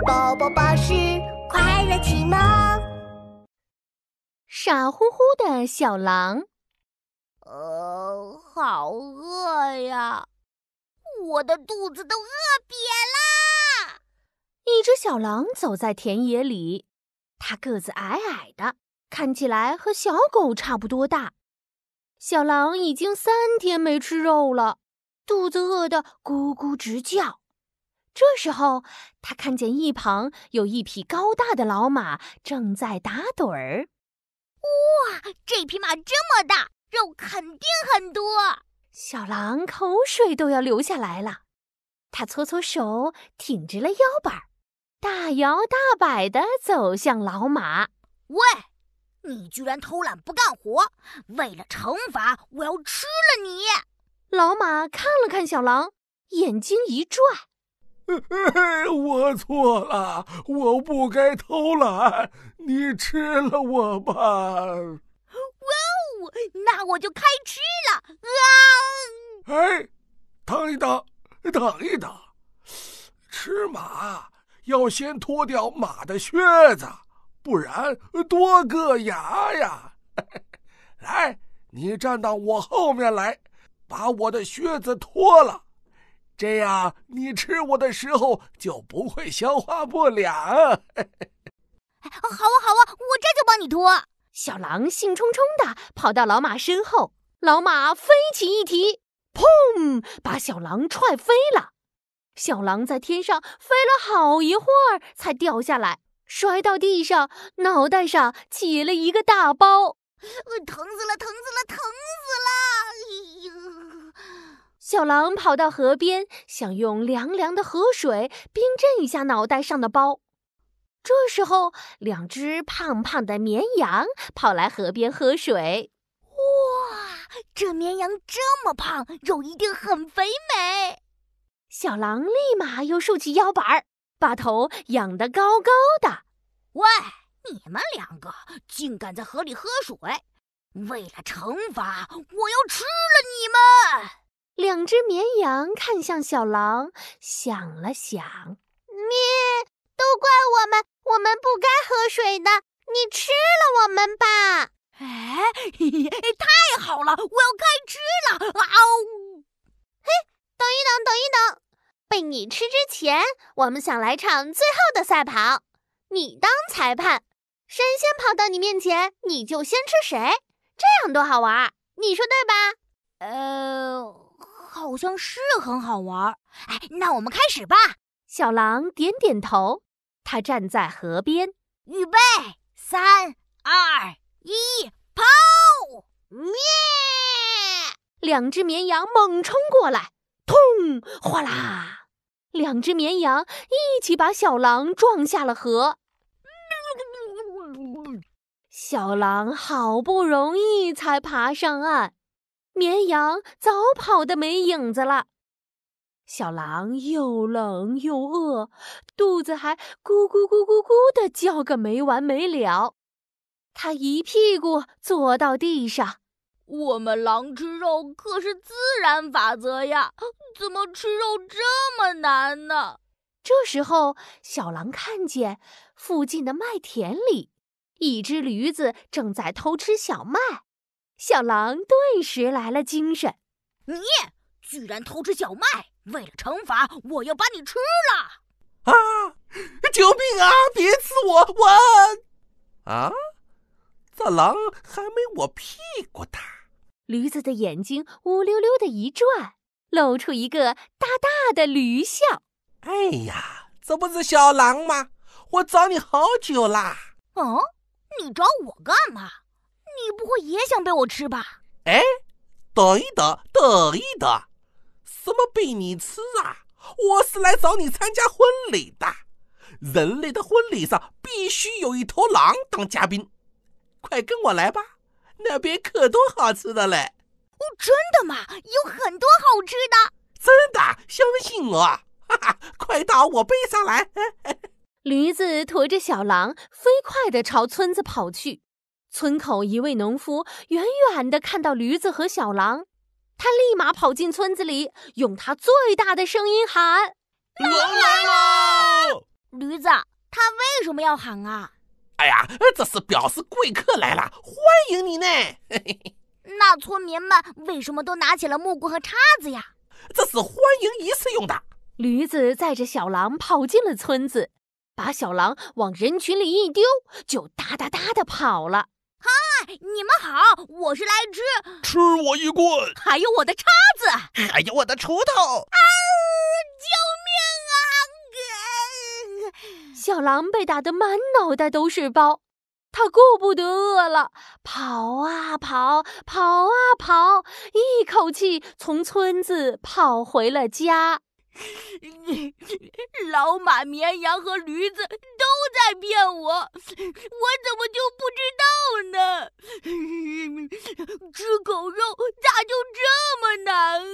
宝宝巴士快乐启蒙。傻乎乎的小狼，呃，好饿呀，我的肚子都饿瘪啦。一只小狼走在田野里，它个子矮矮的，看起来和小狗差不多大。小狼已经三天没吃肉了，肚子饿得咕咕直叫。这时候，他看见一旁有一匹高大的老马正在打盹儿。哇，这匹马这么大，肉肯定很多。小狼口水都要流下来了。他搓搓手，挺直了腰板，大摇大摆地走向老马。喂！你居然偷懒不干活！为了惩罚，我要吃了你！老马看了看小狼，眼睛一转：“我错了，我不该偷懒，你吃了我吧！”哇哦，那我就开吃了！啊！哎，等一等，等一等，吃马要先脱掉马的靴子。不然多硌牙呀！来，你站到我后面来，把我的靴子脱了，这样你吃我的时候就不会消化不良。好啊，好啊，我这就帮你脱。小狼兴冲冲地跑到老马身后，老马飞起一蹄，砰，把小狼踹飞了。小狼在天上飞了好一会儿，才掉下来。摔到地上，脑袋上起了一个大包，疼死了，疼死了，疼死了！哎呀，小狼跑到河边，想用凉凉的河水冰镇一下脑袋上的包。这时候，两只胖胖的绵羊跑来河边喝水。哇，这绵羊这么胖，肉一定很肥美。小狼立马又竖起腰板儿。把头仰得高高的，喂，你们两个竟敢在河里喝水！为了惩罚，我要吃了你们！两只绵羊看向小狼，想了想，咩，都怪我们，我们不该喝水的，你吃了我们吧！哎，太好了，我要开吃了！啊呜！嘿，等一等，等一等。被你吃之前，我们想来场最后的赛跑。你当裁判，谁先跑到你面前，你就先吃谁。这样多好玩，你说对吧？呃，好像是很好玩。哎，那我们开始吧。小狼点点头，他站在河边，预备，三二一，跑！咩！两只绵羊猛冲过来，痛！哗啦！两只绵羊一起把小狼撞下了河，小狼好不容易才爬上岸，绵羊早跑得没影子了。小狼又冷又饿，肚子还咕咕咕咕咕的叫个没完没了。他一屁股坐到地上。我们狼吃肉可是自然法则呀，怎么吃肉这么难呢？这时候，小狼看见附近的麦田里，一只驴子正在偷吃小麦，小狼顿时来了精神。你居然偷吃小麦，为了惩罚，我要把你吃了！啊！救命啊！别刺我！我啊！这狼还没我屁股大。驴子的眼睛乌溜溜的一转，露出一个大大的驴笑。哎呀，这不是小狼吗？我找你好久啦。哦，你找我干嘛？你不会也想被我吃吧？哎，等一等，等一等，什么被你吃啊？我是来找你参加婚礼的。人类的婚礼上必须有一头狼当嘉宾，快跟我来吧。那边可多好吃的嘞！哦，真的吗？有很多好吃的，真的，相信我！哈哈，快到我背上来！驴子驮着小狼，飞快地朝村子跑去。村口一位农夫远远地看到驴子和小狼，他立马跑进村子里，用他最大的声音喊：“狼来了！”驴驴子，他为什么要喊啊？哎呀，这是表示贵客来了，欢迎你呢。那村民们为什么都拿起了木棍和叉子呀？这是欢迎仪式用的。驴子载着小狼跑进了村子，把小狼往人群里一丢，就哒哒哒的跑了。嗨，你们好，我是来吃吃我一棍，还有我的叉子，还有我的锄头。啊！救命啊！小狼被打得满脑袋都是包。他顾不得饿了，跑啊跑，跑啊跑，一口气从村子跑回了家。老马、绵羊和驴子都在骗我，我怎么就不知道呢？肉咋就这么难